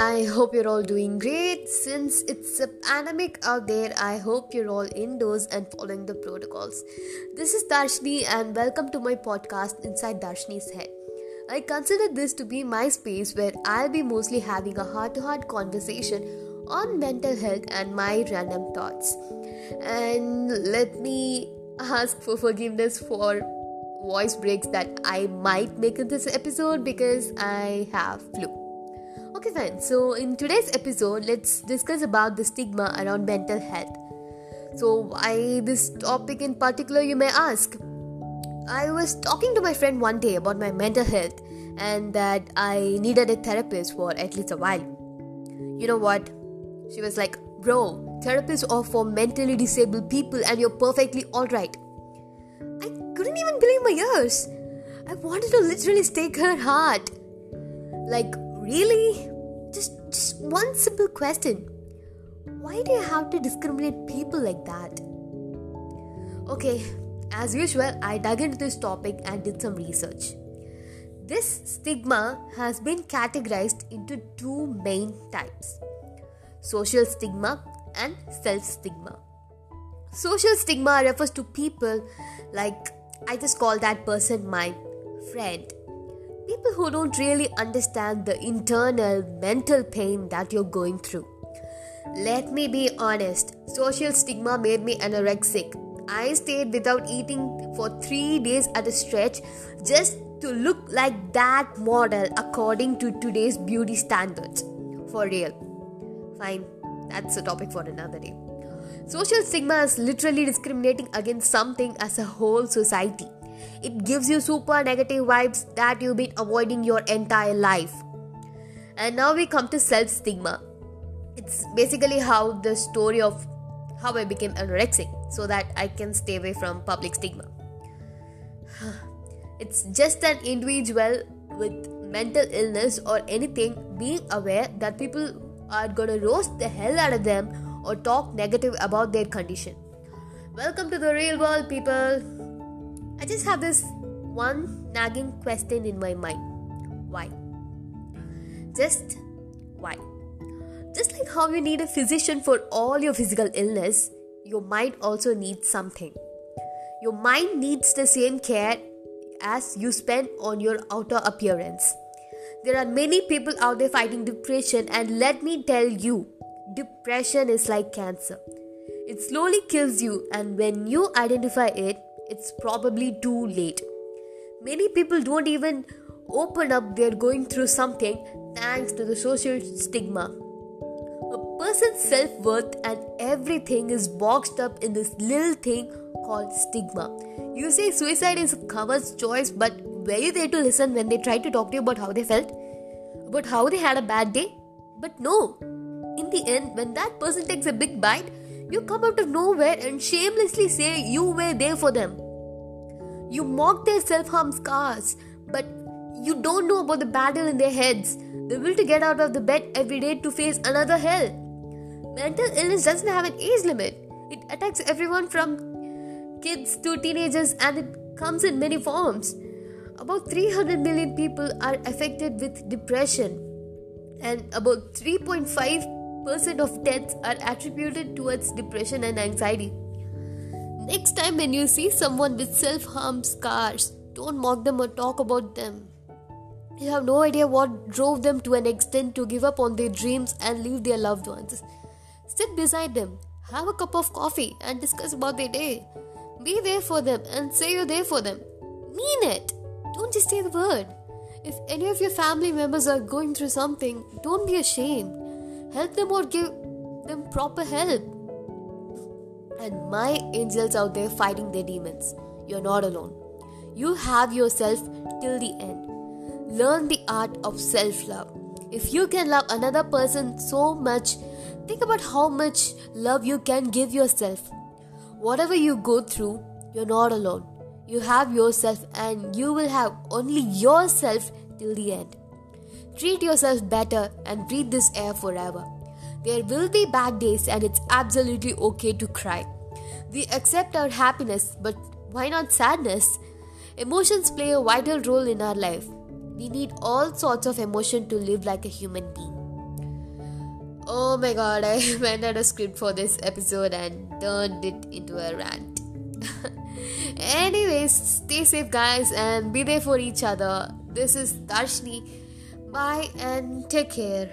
I hope you're all doing great. Since it's a pandemic out there, I hope you're all indoors and following the protocols. This is Darshini, and welcome to my podcast, Inside Darshini's Head. I consider this to be my space where I'll be mostly having a heart to heart conversation on mental health and my random thoughts. And let me ask for forgiveness for voice breaks that I might make in this episode because I have flu. Okay, fine. So, in today's episode, let's discuss about the stigma around mental health. So, why this topic in particular, you may ask? I was talking to my friend one day about my mental health and that I needed a therapist for at least a while. You know what? She was like, Bro, therapists are for mentally disabled people and you're perfectly alright. I couldn't even believe my ears. I wanted to literally stake her heart. Like, really? Just just one simple question. Why do you have to discriminate people like that? Okay, as usual, I dug into this topic and did some research. This stigma has been categorized into two main types social stigma and self stigma. Social stigma refers to people like I just call that person my friend people who don't really understand the internal mental pain that you're going through. Let me be honest, social stigma made me anorexic. I stayed without eating for three days at a stretch just to look like that model according to today's beauty standards. For real. Fine, that's a topic for another day. Social stigma is literally discriminating against something as a whole society. It gives you super negative vibes that you've been avoiding your entire life. And now we come to self stigma. It's basically how the story of how I became anorexic so that I can stay away from public stigma. It's just an individual with mental illness or anything being aware that people are gonna roast the hell out of them or talk negative about their condition. Welcome to the real world, people. I just have this one nagging question in my mind why? Just why? Just like how you need a physician for all your physical illness, your mind also needs something. Your mind needs the same care as you spend on your outer appearance. There are many people out there fighting depression, and let me tell you, depression is like cancer. It slowly kills you, and when you identify it, it's probably too late. Many people don't even open up they're going through something thanks to the social stigma. A person's self worth and everything is boxed up in this little thing called stigma. You say suicide is a cover's choice, but were you there to listen when they tried to talk to you about how they felt? About how they had a bad day? But no. In the end, when that person takes a big bite, you come out of nowhere and shamelessly say you were there for them. You mock their self harm scars, but you don't know about the battle in their heads, the will to get out of the bed every day to face another hell. Mental illness doesn't have an age limit, it attacks everyone from kids to teenagers and it comes in many forms. About 300 million people are affected with depression, and about 3.5 percent of deaths are attributed towards depression and anxiety. Next time, when you see someone with self harm scars, don't mock them or talk about them. You have no idea what drove them to an extent to give up on their dreams and leave their loved ones. Sit beside them, have a cup of coffee, and discuss about their day. Be there for them and say you're there for them. Mean it. Don't just say the word. If any of your family members are going through something, don't be ashamed help them or give them proper help. And my angels out there fighting their demons. You're not alone. You have yourself till the end. Learn the art of self love. If you can love another person so much, think about how much love you can give yourself. Whatever you go through, you're not alone. You have yourself, and you will have only yourself till the end. Treat yourself better and breathe this air forever. There will be bad days and it's absolutely okay to cry. We accept our happiness, but why not sadness? Emotions play a vital role in our life. We need all sorts of emotion to live like a human being. Oh my god, I went at a script for this episode and turned it into a rant. Anyways, stay safe, guys, and be there for each other. This is Darshini. Bye and take care.